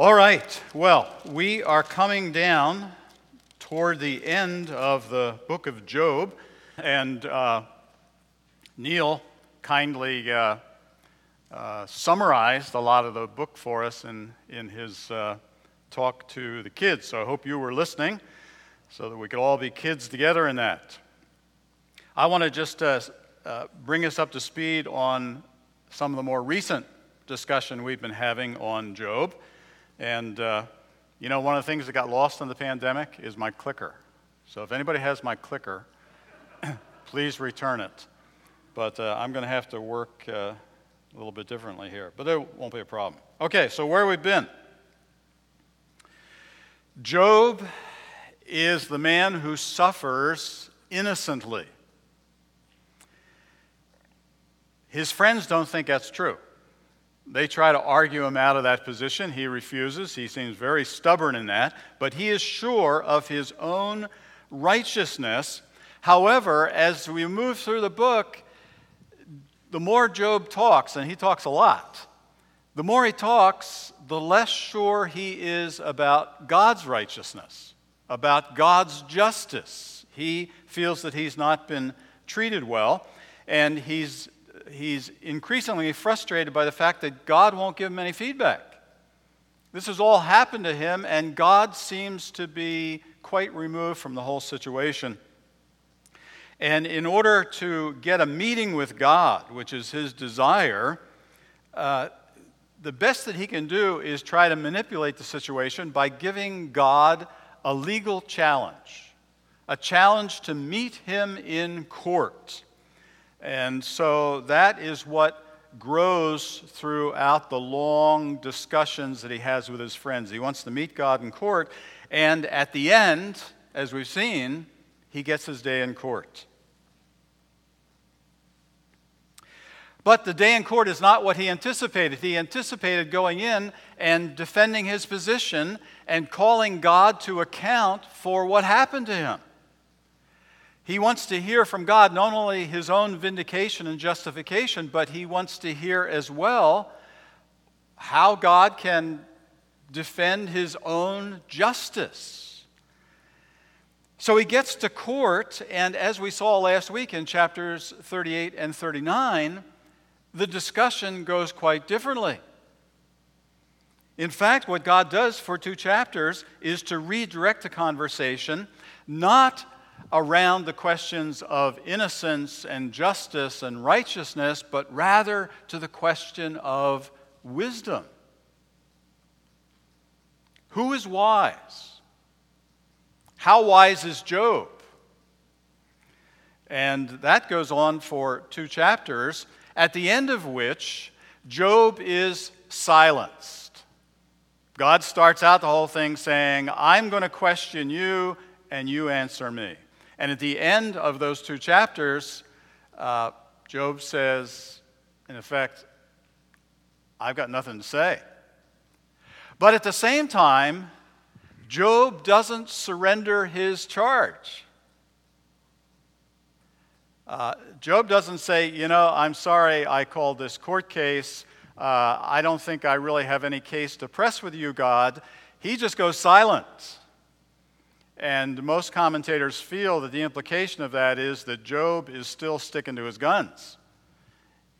All right, well, we are coming down toward the end of the book of Job, and uh, Neil kindly uh, uh, summarized a lot of the book for us in, in his uh, talk to the kids. So I hope you were listening so that we could all be kids together in that. I want to just uh, uh, bring us up to speed on some of the more recent discussion we've been having on Job. And, uh, you know, one of the things that got lost in the pandemic is my clicker. So if anybody has my clicker, please return it. But uh, I'm going to have to work uh, a little bit differently here. But there won't be a problem. Okay, so where we've been. Job is the man who suffers innocently. His friends don't think that's true. They try to argue him out of that position. He refuses. He seems very stubborn in that, but he is sure of his own righteousness. However, as we move through the book, the more Job talks, and he talks a lot, the more he talks, the less sure he is about God's righteousness, about God's justice. He feels that he's not been treated well, and he's he's increasingly frustrated by the fact that God won't give him any feedback. This has all happened to him, and God seems to be quite removed from the whole situation. And in order to get a meeting with God, which is his desire, uh, the best that he can do is try to manipulate the situation by giving God a legal challenge, a challenge to meet him in court. And so that is what grows throughout the long discussions that he has with his friends. He wants to meet God in court, and at the end, as we've seen, he gets his day in court. But the day in court is not what he anticipated. He anticipated going in and defending his position and calling God to account for what happened to him. He wants to hear from God not only his own vindication and justification, but he wants to hear as well how God can defend his own justice. So he gets to court, and as we saw last week in chapters 38 and 39, the discussion goes quite differently. In fact, what God does for two chapters is to redirect the conversation, not around the questions of innocence and justice and righteousness, but rather to the question of wisdom. Who is wise? How wise is Job? And that goes on for two chapters, at the end of which Job is silenced. God starts out the whole thing saying, I'm going to question you, and you answer me. And at the end of those two chapters, uh, Job says, in effect, I've got nothing to say. But at the same time, Job doesn't surrender his charge. Uh, Job doesn't say, you know, I'm sorry I called this court case. Uh, I don't think I really have any case to press with you, God. He just goes silent. And most commentators feel that the implication of that is that Job is still sticking to his guns.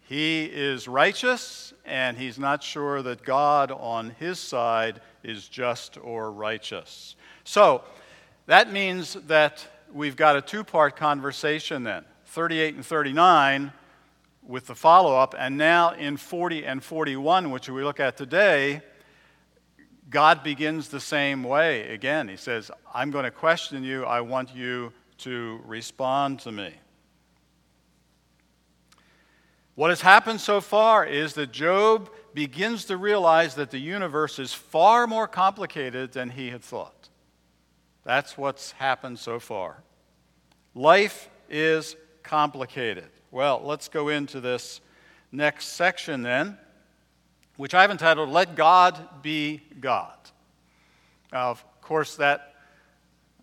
He is righteous, and he's not sure that God on his side is just or righteous. So that means that we've got a two part conversation then 38 and 39 with the follow up, and now in 40 and 41, which we look at today God begins the same way. Again, he says, I'm going to question you. I want you to respond to me. What has happened so far is that Job begins to realize that the universe is far more complicated than he had thought. That's what's happened so far. Life is complicated. Well, let's go into this next section then which I've entitled Let God Be God. Now, of course, that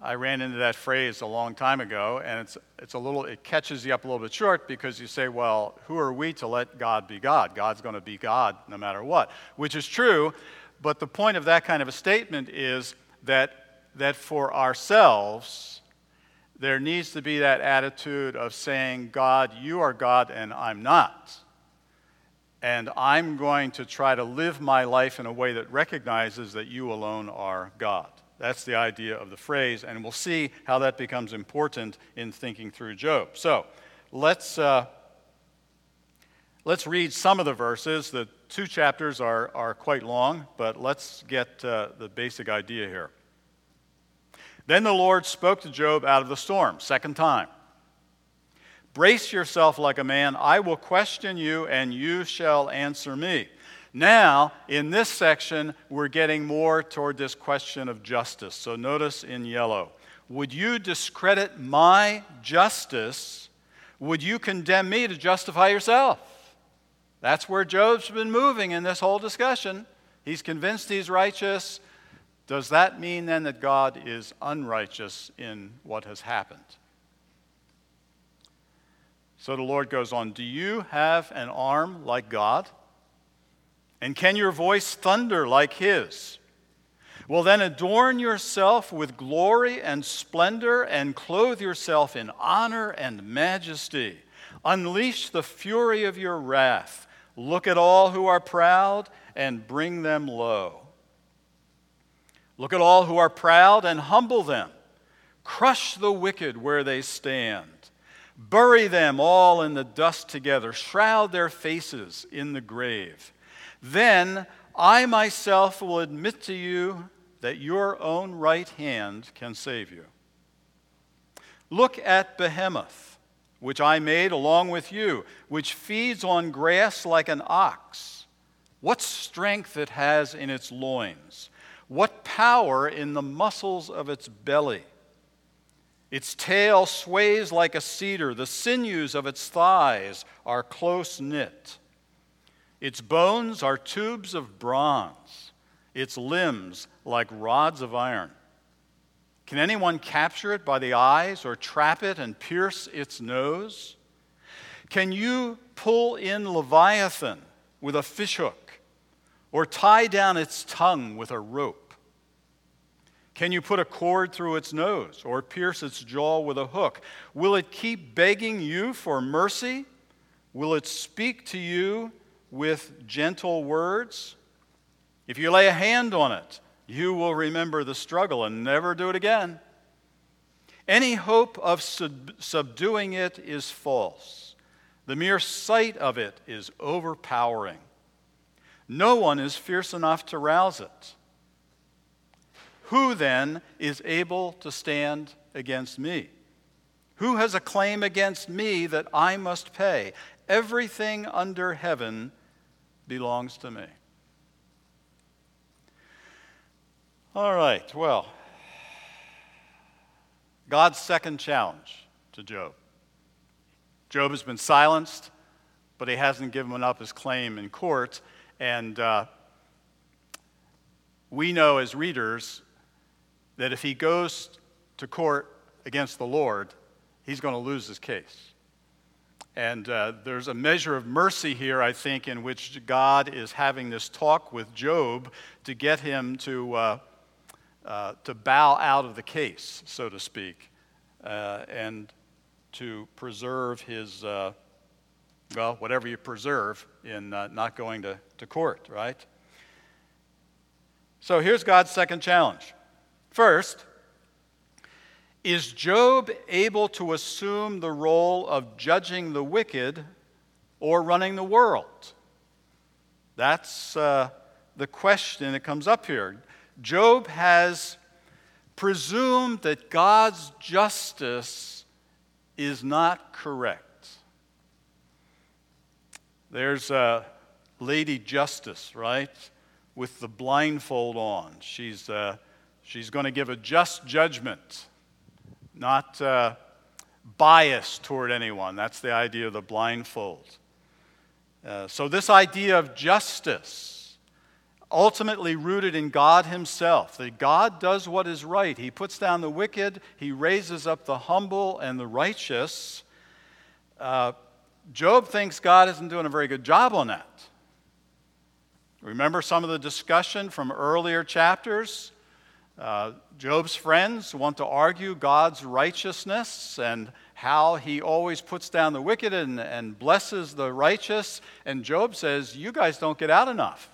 I ran into that phrase a long time ago, and it's, it's a little, it catches you up a little bit short because you say, well, who are we to let God be God? God's going to be God no matter what, which is true, But the point of that kind of a statement is that, that for ourselves, there needs to be that attitude of saying, God, you are God and I'm not. And I'm going to try to live my life in a way that recognizes that you alone are God. That's the idea of the phrase, and we'll see how that becomes important in thinking through Job. So let's, uh, let's read some of the verses. The two chapters are, are quite long, but let's get uh, the basic idea here. Then the Lord spoke to Job out of the storm, second time. Brace yourself like a man. I will question you, and you shall answer me. Now, in this section, we're getting more toward this question of justice. So notice in yellow Would you discredit my justice? Would you condemn me to justify yourself? That's where Job's been moving in this whole discussion. He's convinced he's righteous. Does that mean then that God is unrighteous in what has happened? So the Lord goes on Do you have an arm like God? And can your voice thunder like His? Well, then adorn yourself with glory and splendor and clothe yourself in honor and majesty. Unleash the fury of your wrath. Look at all who are proud and bring them low. Look at all who are proud and humble them. Crush the wicked where they stand. Bury them all in the dust together. Shroud their faces in the grave. Then I myself will admit to you that your own right hand can save you. Look at Behemoth, which I made along with you, which feeds on grass like an ox. What strength it has in its loins! What power in the muscles of its belly! Its tail sways like a cedar, the sinews of its thighs are close knit. Its bones are tubes of bronze, its limbs like rods of iron. Can anyone capture it by the eyes or trap it and pierce its nose? Can you pull in Leviathan with a fishhook or tie down its tongue with a rope? Can you put a cord through its nose or pierce its jaw with a hook? Will it keep begging you for mercy? Will it speak to you with gentle words. If you lay a hand on it, you will remember the struggle and never do it again. Any hope of sub- subduing it is false. The mere sight of it is overpowering. No one is fierce enough to rouse it. Who then is able to stand against me? Who has a claim against me that I must pay? Everything under heaven belongs to me. All right, well, God's second challenge to Job. Job has been silenced, but he hasn't given up his claim in court. And uh, we know as readers that if he goes to court against the Lord, he's going to lose his case. And uh, there's a measure of mercy here, I think, in which God is having this talk with Job to get him to, uh, uh, to bow out of the case, so to speak, uh, and to preserve his, uh, well, whatever you preserve in uh, not going to, to court, right? So here's God's second challenge. First, is Job able to assume the role of judging the wicked or running the world? That's uh, the question that comes up here. Job has presumed that God's justice is not correct. There's a Lady Justice, right, with the blindfold on. She's, uh, she's going to give a just judgment not uh, biased toward anyone. That's the idea of the blindfold. Uh, so, this idea of justice, ultimately rooted in God Himself, that God does what is right. He puts down the wicked, He raises up the humble and the righteous. Uh, Job thinks God isn't doing a very good job on that. Remember some of the discussion from earlier chapters? Uh, Job's friends want to argue God's righteousness and how he always puts down the wicked and, and blesses the righteous. And Job says, You guys don't get out enough.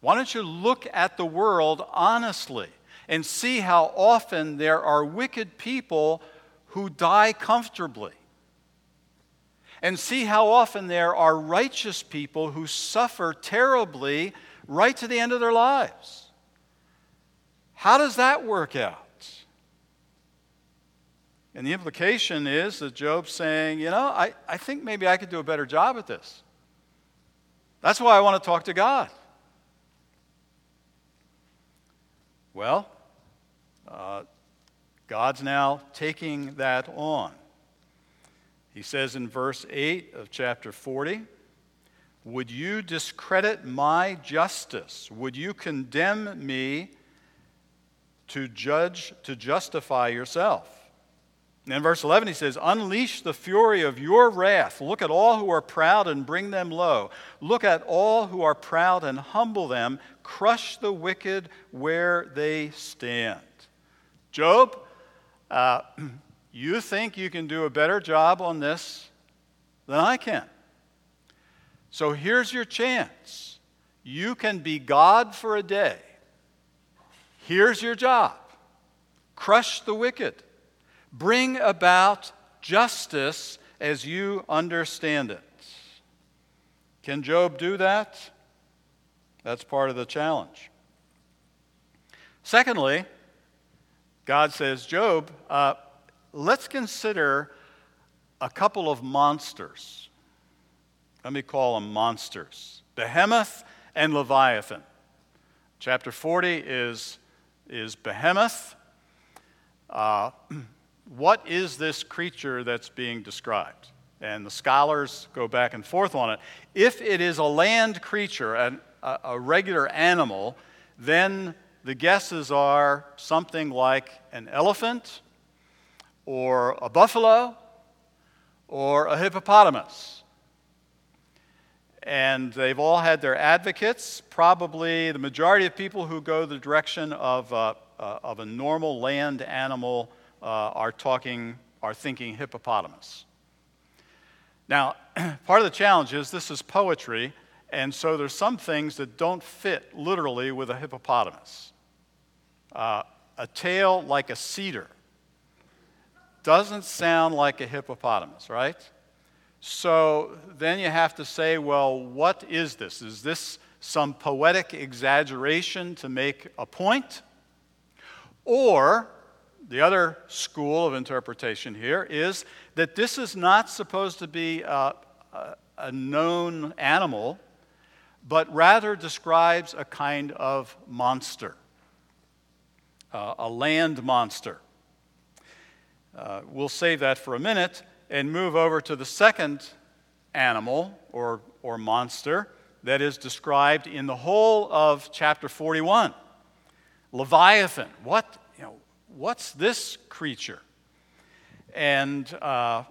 Why don't you look at the world honestly and see how often there are wicked people who die comfortably? And see how often there are righteous people who suffer terribly right to the end of their lives. How does that work out? And the implication is that Job's saying, you know, I, I think maybe I could do a better job at this. That's why I want to talk to God. Well, uh, God's now taking that on. He says in verse 8 of chapter 40 Would you discredit my justice? Would you condemn me to judge, to justify yourself? And in verse 11, he says, Unleash the fury of your wrath. Look at all who are proud and bring them low. Look at all who are proud and humble them. Crush the wicked where they stand. Job, uh, you think you can do a better job on this than I can. So here's your chance. You can be God for a day. Here's your job crush the wicked, bring about justice as you understand it. Can Job do that? That's part of the challenge. Secondly, God says, Job, uh, let's consider a couple of monsters. Let me call them monsters Behemoth and Leviathan. Chapter 40 is, is Behemoth. Uh, what is this creature that's being described? And the scholars go back and forth on it. If it is a land creature, an, a, a regular animal, then the guesses are something like an elephant or a buffalo or a hippopotamus. And they've all had their advocates. Probably the majority of people who go the direction of, uh, uh, of a normal land animal uh, are talking, are thinking hippopotamus. Now, part of the challenge is this is poetry, and so there's some things that don't fit literally with a hippopotamus. Uh, a tail like a cedar doesn't sound like a hippopotamus, right? So then you have to say, well, what is this? Is this some poetic exaggeration to make a point? Or the other school of interpretation here is that this is not supposed to be a, a, a known animal, but rather describes a kind of monster, uh, a land monster. Uh, we'll save that for a minute and move over to the second animal or, or monster that is described in the whole of chapter 41 Leviathan. What, you know, what's this creature? And uh,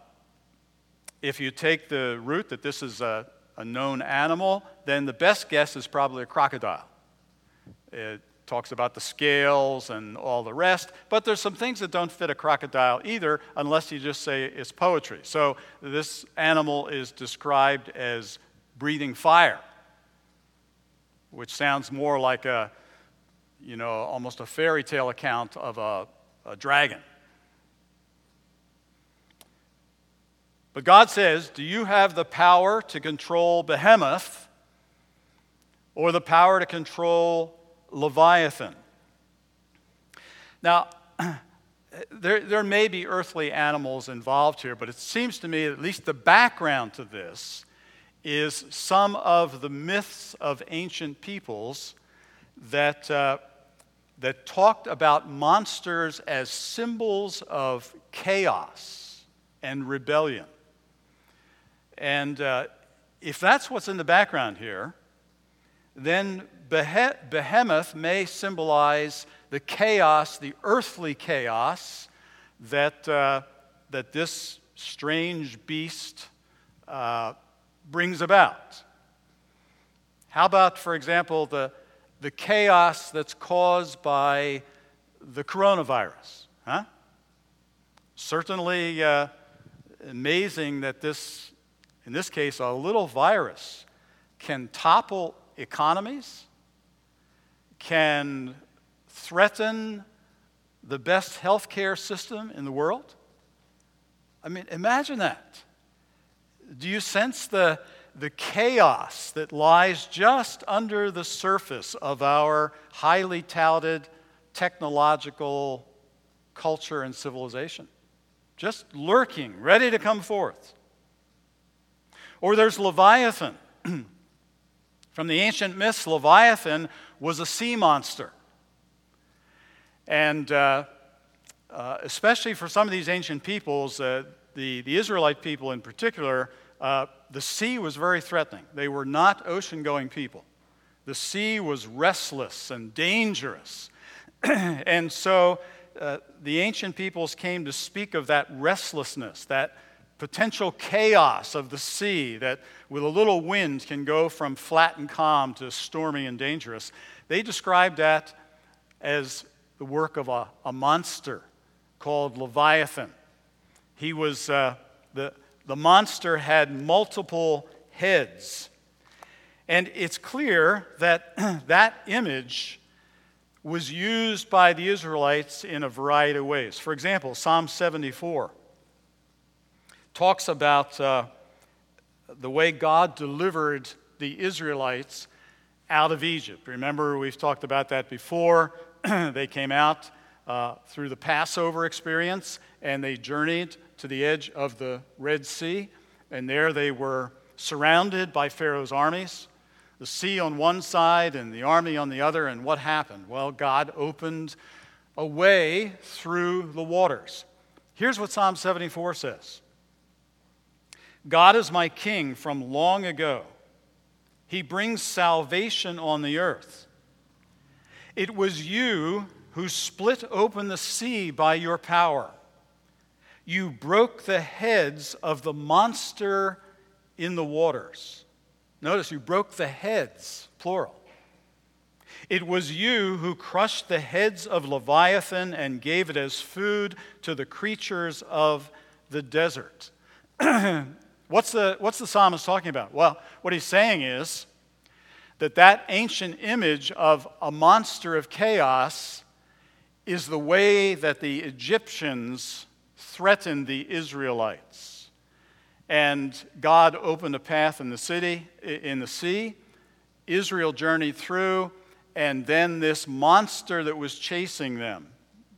if you take the route that this is a, a known animal, then the best guess is probably a crocodile. It, talks about the scales and all the rest, but there's some things that don't fit a crocodile either unless you just say it's poetry. So this animal is described as breathing fire, which sounds more like a, you know, almost a fairy tale account of a, a dragon. But God says, Do you have the power to control Behemoth or the power to control Leviathan. Now, there, there may be earthly animals involved here, but it seems to me at least the background to this is some of the myths of ancient peoples that, uh, that talked about monsters as symbols of chaos and rebellion. And uh, if that's what's in the background here, then behemoth may symbolize the chaos, the earthly chaos that, uh, that this strange beast uh, brings about. How about, for example, the, the chaos that's caused by the coronavirus? Huh? Certainly uh, amazing that this, in this case, a little virus can topple economies, can threaten the best healthcare system in the world. I mean, imagine that. Do you sense the, the chaos that lies just under the surface of our highly touted technological culture and civilization? Just lurking, ready to come forth. Or there's Leviathan. From the ancient myths, Leviathan was a sea monster. And uh, uh, especially for some of these ancient peoples, uh, the, the Israelite people in particular, uh, the sea was very threatening. They were not ocean going people. The sea was restless and dangerous. and so uh, the ancient peoples came to speak of that restlessness, that potential chaos of the sea that with a little wind can go from flat and calm to stormy and dangerous. They described that as the work of a, a monster called Leviathan. He was, uh, the, the monster had multiple heads. And it's clear that that image was used by the Israelites in a variety of ways. For example, Psalm 74 talks about uh, the way God delivered the Israelites out of Egypt. Remember, we've talked about that before. they came out uh, through the Passover experience and they journeyed to the edge of the Red Sea. And there they were surrounded by Pharaoh's armies, the sea on one side and the army on the other. And what happened? Well, God opened a way through the waters. Here's what Psalm 74 says God is my king from long ago. He brings salvation on the earth. It was you who split open the sea by your power. You broke the heads of the monster in the waters. Notice you broke the heads, plural. It was you who crushed the heads of Leviathan and gave it as food to the creatures of the desert. what's, the, what's the psalmist talking about? Well, what he's saying is that that ancient image of a monster of chaos is the way that the Egyptians threatened the Israelites. And God opened a path in the city, in the sea. Israel journeyed through, and then this monster that was chasing them,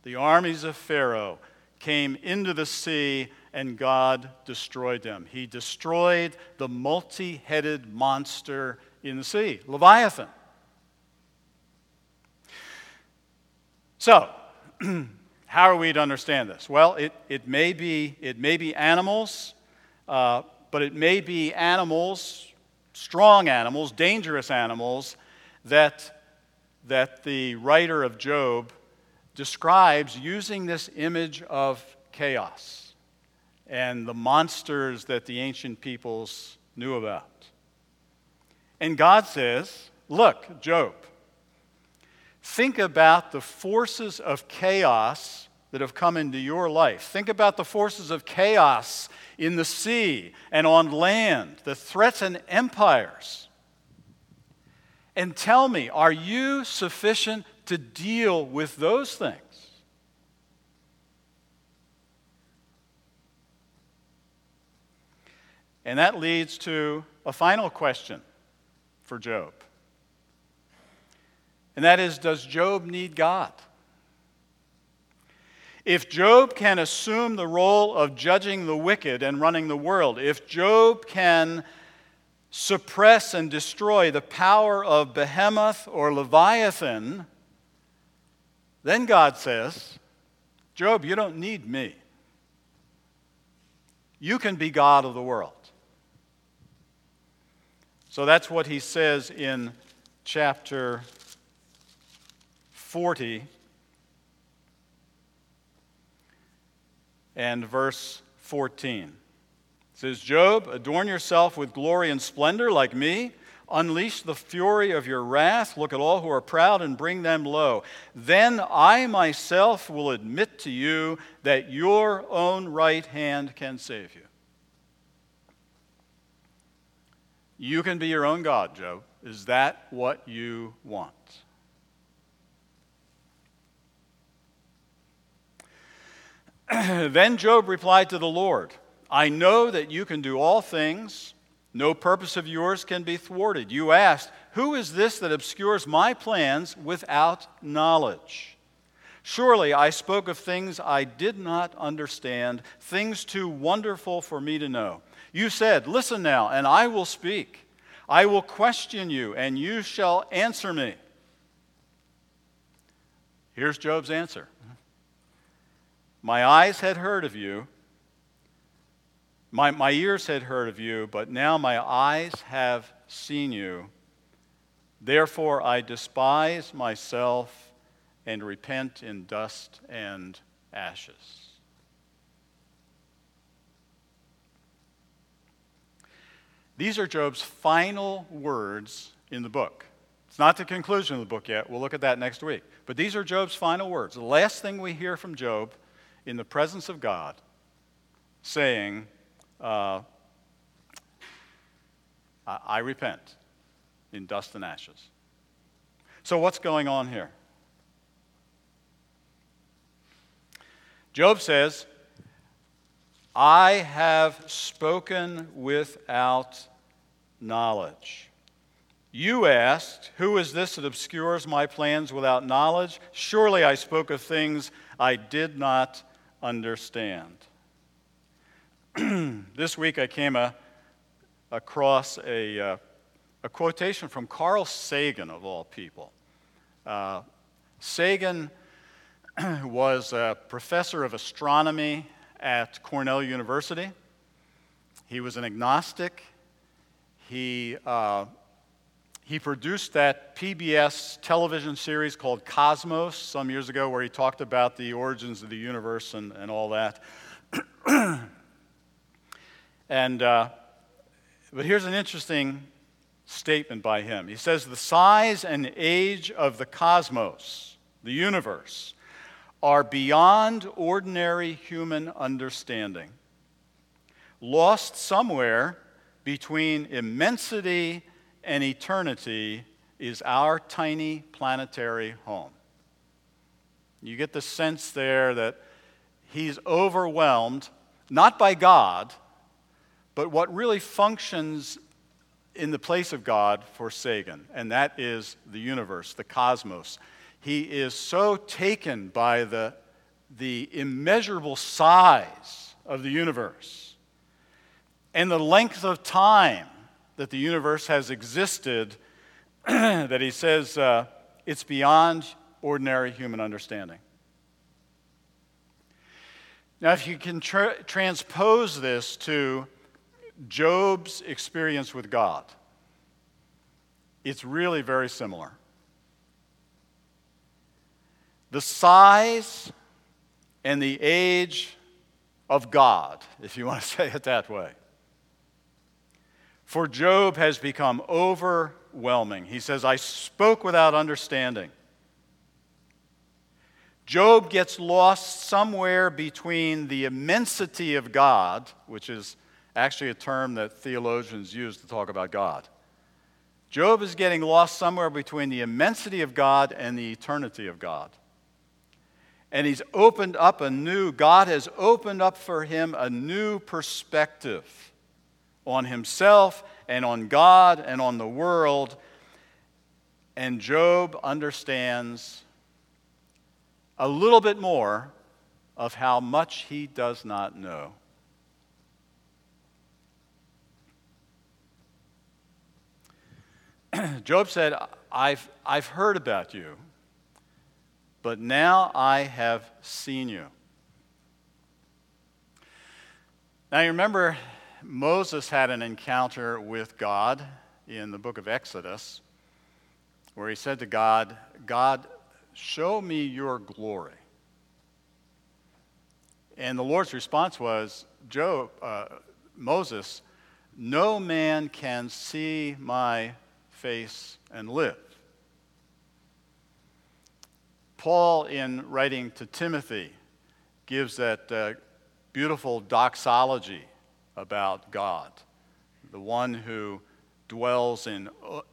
the armies of Pharaoh, came into the sea and God destroyed them. He destroyed the multi headed monster in the sea, Leviathan. So, how are we to understand this? Well, it, it, may, be, it may be animals, uh, but it may be animals, strong animals, dangerous animals, that, that the writer of Job describes using this image of chaos and the monsters that the ancient peoples knew about. And God says, Look, Job, think about the forces of chaos that have come into your life. Think about the forces of chaos in the sea and on land that threaten empires. And tell me, are you sufficient to deal with those things? And that leads to a final question for Job. And that is Does Job need God? If Job can assume the role of judging the wicked and running the world, if Job can suppress and destroy the power of Behemoth or Leviathan, then God says, Job, you don't need me. You can be God of the world. So that's what he says in chapter 40 and verse 14. It says, Job, adorn yourself with glory and splendor like me. Unleash the fury of your wrath. Look at all who are proud and bring them low. Then I myself will admit to you that your own right hand can save you. You can be your own God, Job. Is that what you want? then Job replied to the Lord, I know that you can do all things. No purpose of yours can be thwarted. You asked, Who is this that obscures my plans without knowledge? Surely I spoke of things I did not understand, things too wonderful for me to know. You said, Listen now, and I will speak. I will question you, and you shall answer me. Here's Job's answer My eyes had heard of you, my, my ears had heard of you, but now my eyes have seen you. Therefore I despise myself and repent in dust and ashes. These are Job's final words in the book. It's not the conclusion of the book yet. We'll look at that next week. But these are Job's final words. The last thing we hear from Job in the presence of God saying, uh, I, I repent in dust and ashes. So, what's going on here? Job says, I have spoken without knowledge. You asked, Who is this that obscures my plans without knowledge? Surely I spoke of things I did not understand. this week I came a, across a, uh, a quotation from Carl Sagan, of all people. Uh, Sagan was a professor of astronomy at Cornell University. He was an agnostic. He, uh, he produced that PBS television series called Cosmos some years ago, where he talked about the origins of the universe and, and all that. And, uh, but here's an interesting statement by him. He says, The size and age of the cosmos, the universe, are beyond ordinary human understanding. Lost somewhere between immensity and eternity is our tiny planetary home. You get the sense there that he's overwhelmed, not by God, but what really functions in the place of God for Sagan, and that is the universe, the cosmos. He is so taken by the, the immeasurable size of the universe and the length of time that the universe has existed that he says uh, it's beyond ordinary human understanding. Now, if you can tra- transpose this to Job's experience with God, it's really very similar. The size and the age of God, if you want to say it that way, for Job has become overwhelming. He says, I spoke without understanding. Job gets lost somewhere between the immensity of God, which is actually a term that theologians use to talk about God. Job is getting lost somewhere between the immensity of God and the eternity of God. And he's opened up a new, God has opened up for him a new perspective on himself and on God and on the world. And Job understands a little bit more of how much he does not know. Job said, I've, I've heard about you, but now I have seen you. Now, you remember Moses had an encounter with God in the book of Exodus where he said to God, God, show me your glory. And the Lord's response was, Job, uh, Moses, no man can see my face and live. Paul, in writing to Timothy, gives that uh, beautiful doxology about God, the one who dwells in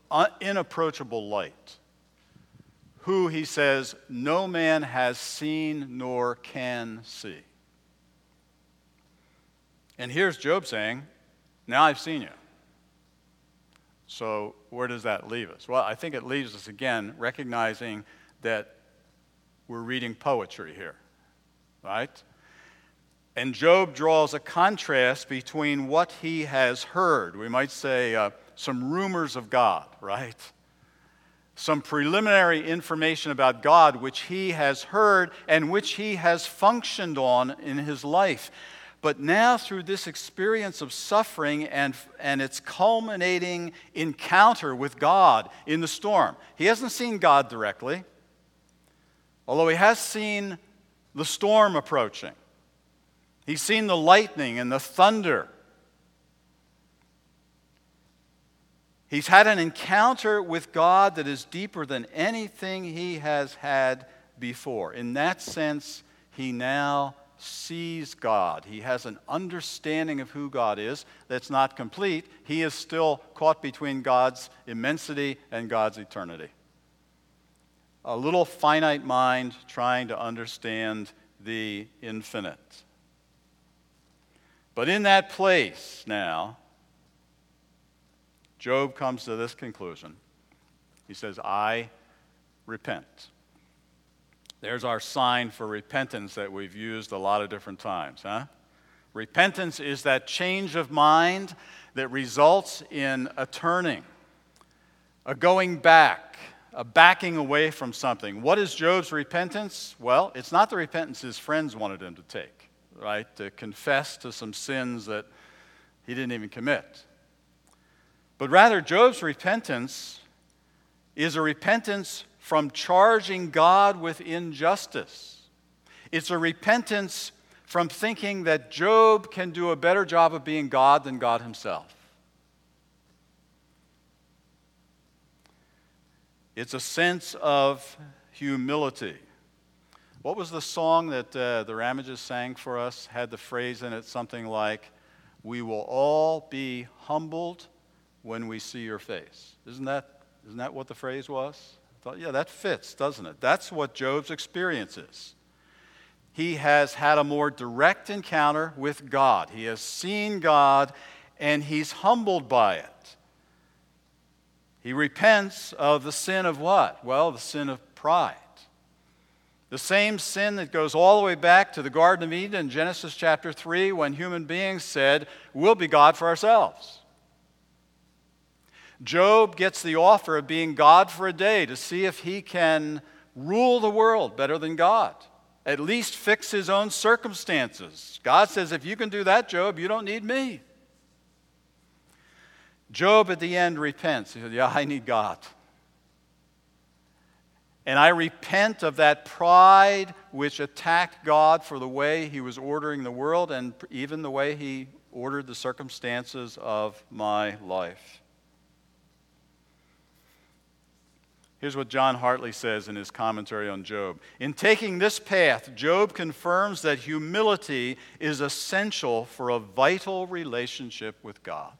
uh, inapproachable light, who, he says, no man has seen nor can see. And here's Job saying, Now I've seen you. So, where does that leave us? Well, I think it leaves us again recognizing that we're reading poetry here, right? And Job draws a contrast between what he has heard. We might say uh, some rumors of God, right? Some preliminary information about God which he has heard and which he has functioned on in his life. But now, through this experience of suffering and, and its culminating encounter with God in the storm, he hasn't seen God directly, although he has seen the storm approaching. He's seen the lightning and the thunder. He's had an encounter with God that is deeper than anything he has had before. In that sense, he now sees God. He has an understanding of who God is that's not complete. He is still caught between God's immensity and God's eternity. A little finite mind trying to understand the infinite. But in that place now, Job comes to this conclusion. He says, I repent. There's our sign for repentance that we've used a lot of different times, huh? Repentance is that change of mind that results in a turning, a going back, a backing away from something. What is Job's repentance? Well, it's not the repentance his friends wanted him to take right? To confess to some sins that he didn't even commit. But rather, Job's repentance is a repentance from charging God with injustice. It's a repentance from thinking that Job can do a better job of being God than God himself. It's a sense of humility. What was the song that uh, the Ramages sang for us? Had the phrase in it something like, We will all be humbled when we see your face. Isn't that, isn't that what the phrase was? I thought, yeah, that fits, doesn't it? That's what Job's experience is. He has had a more direct encounter with God. He has seen God and he's humbled by it. He repents of the sin of what? Well, the sin of pride. The same sin that goes all the way back to the Garden of Eden in Genesis chapter 3 when human beings said, We'll be God for ourselves. Job gets the offer of being God for a day to see if he can rule the world better than God, at least fix his own circumstances. God says, If you can do that, Job, you don't need me. Job at the end repents. He said, Yeah, I need God. And I repent of that pride which attacked God for the way he was ordering the world and even the way he ordered the circumstances of my life. Here's what John Hartley says in his commentary on Job. In taking this path, Job confirms that humility is essential for a vital relationship with God.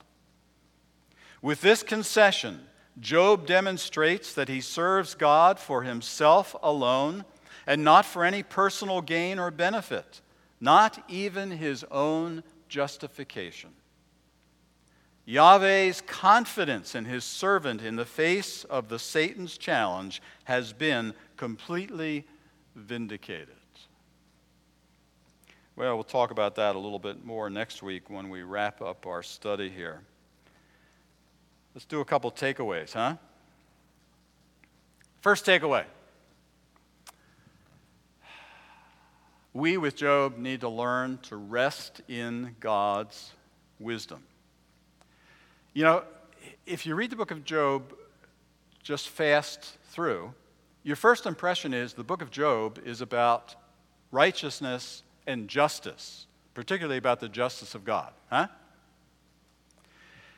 With this concession, Job demonstrates that he serves God for himself alone and not for any personal gain or benefit, not even his own justification. Yahweh's confidence in his servant in the face of the Satan's challenge has been completely vindicated. Well, we'll talk about that a little bit more next week when we wrap up our study here. Let's do a couple takeaways, huh? First takeaway we with Job need to learn to rest in God's wisdom. You know, if you read the book of Job just fast through, your first impression is the book of Job is about righteousness and justice, particularly about the justice of God, huh?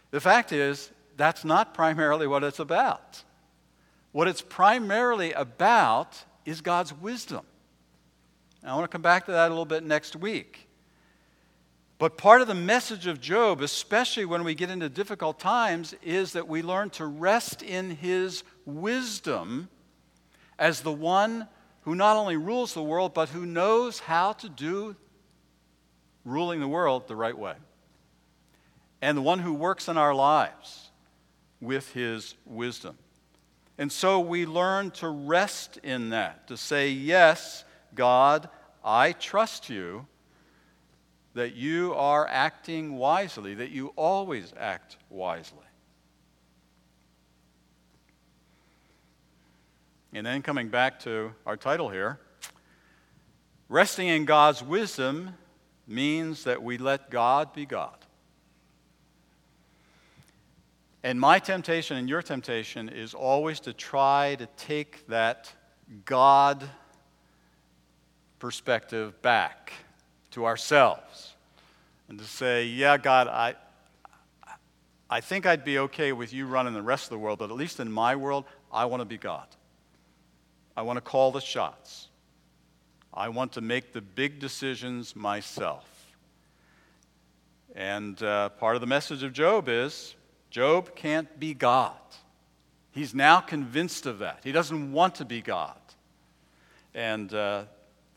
The fact is, that's not primarily what it's about. What it's primarily about is God's wisdom. I want to come back to that a little bit next week. But part of the message of Job, especially when we get into difficult times, is that we learn to rest in his wisdom as the one who not only rules the world, but who knows how to do ruling the world the right way. And the one who works in our lives with his wisdom. And so we learn to rest in that, to say, Yes, God, I trust you that you are acting wisely, that you always act wisely. And then coming back to our title here, resting in God's wisdom means that we let God be God. And my temptation and your temptation is always to try to take that God perspective back to ourselves and to say, yeah, God, I, I think I'd be okay with you running the rest of the world, but at least in my world, I want to be God. I want to call the shots. I want to make the big decisions myself. And uh, part of the message of Job is Job can't be God. He's now convinced of that. He doesn't want to be God. And uh,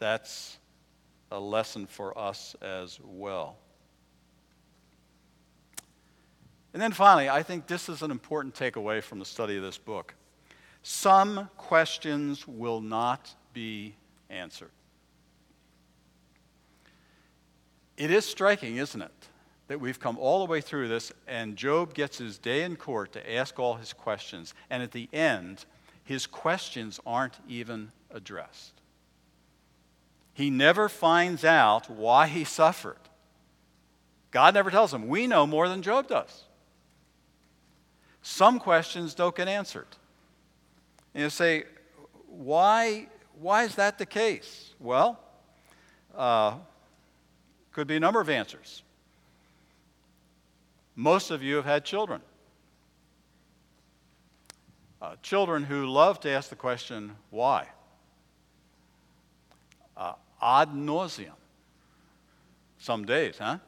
that's a lesson for us as well. And then finally, I think this is an important takeaway from the study of this book. Some questions will not be answered. It is striking, isn't it, that we've come all the way through this, and Job gets his day in court to ask all his questions, and at the end, his questions aren't even addressed. He never finds out why he suffered. God never tells him. We know more than Job does. Some questions don't get answered. And you say, why, why is that the case? Well, uh, could be a number of answers. Most of you have had children. Uh, children who love to ask the question, why? Uh, ad nauseum. Some days, huh?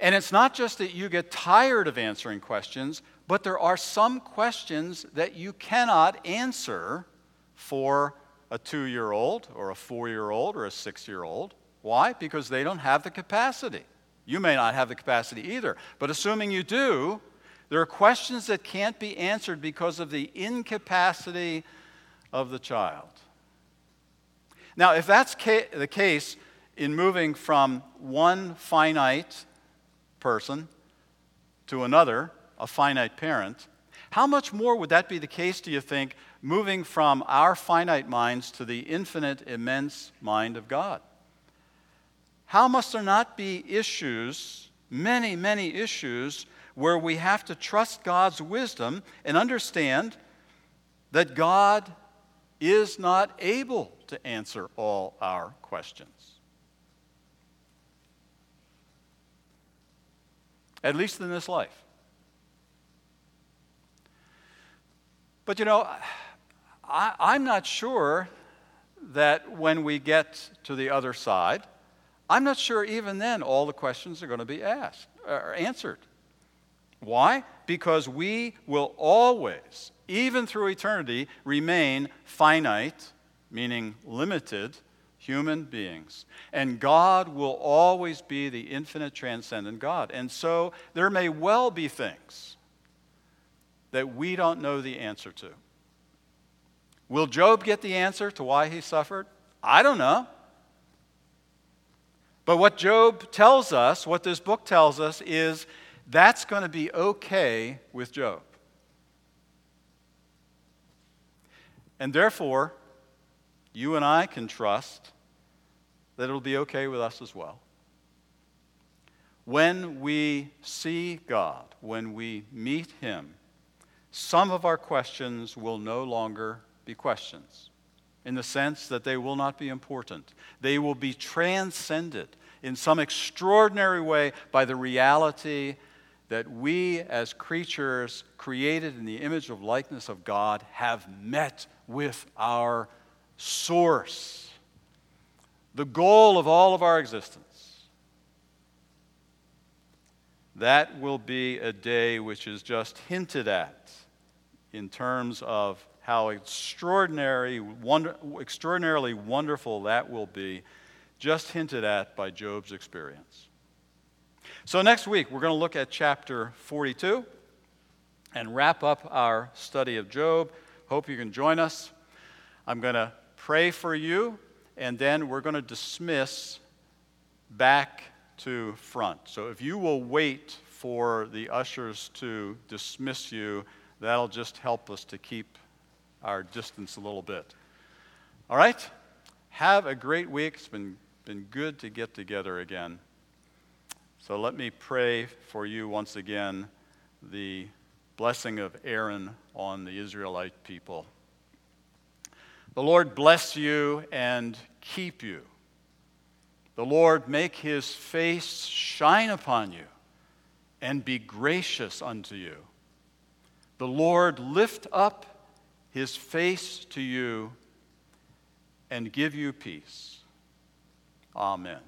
And it's not just that you get tired of answering questions, but there are some questions that you cannot answer for a two year old or a four year old or a six year old. Why? Because they don't have the capacity. You may not have the capacity either, but assuming you do, there are questions that can't be answered because of the incapacity of the child. Now, if that's ca- the case in moving from one finite person to another, a finite parent, how much more would that be the case, do you think, moving from our finite minds to the infinite, immense mind of God? How must there not be issues, many, many issues, where we have to trust God's wisdom and understand that God is not able to answer all our questions. At least in this life. But you know, I, am not sure that when we get to the other side, I'm not sure even then all the questions are going to be asked or answered. Why? Because we will always, even through eternity, remain finite, meaning limited, human beings. And God will always be the infinite, transcendent God. And so there may well be things that we don't know the answer to. Will Job get the answer to why he suffered? I don't know. But what Job tells us, what this book tells us, is that's going to be okay with Job. And therefore, you and I can trust that it'll be okay with us as well. When we see God, when we meet Him, some of our questions will no longer be questions in the sense that they will not be important. They will be transcended in some extraordinary way by the reality that we, as creatures created in the image of likeness of God, have met with our source, the goal of all of our existence. That will be a day which is just hinted at in terms of how extraordinary, wonder, extraordinarily wonderful that will be, just hinted at by Job's experience. So, next week, we're going to look at chapter 42 and wrap up our study of Job. Hope you can join us. I'm going to pray for you, and then we're going to dismiss back to front. So, if you will wait for the ushers to dismiss you, that'll just help us to keep our distance a little bit. All right? Have a great week. It's been, been good to get together again. So let me pray for you once again the blessing of Aaron on the Israelite people. The Lord bless you and keep you. The Lord make his face shine upon you and be gracious unto you. The Lord lift up his face to you and give you peace. Amen.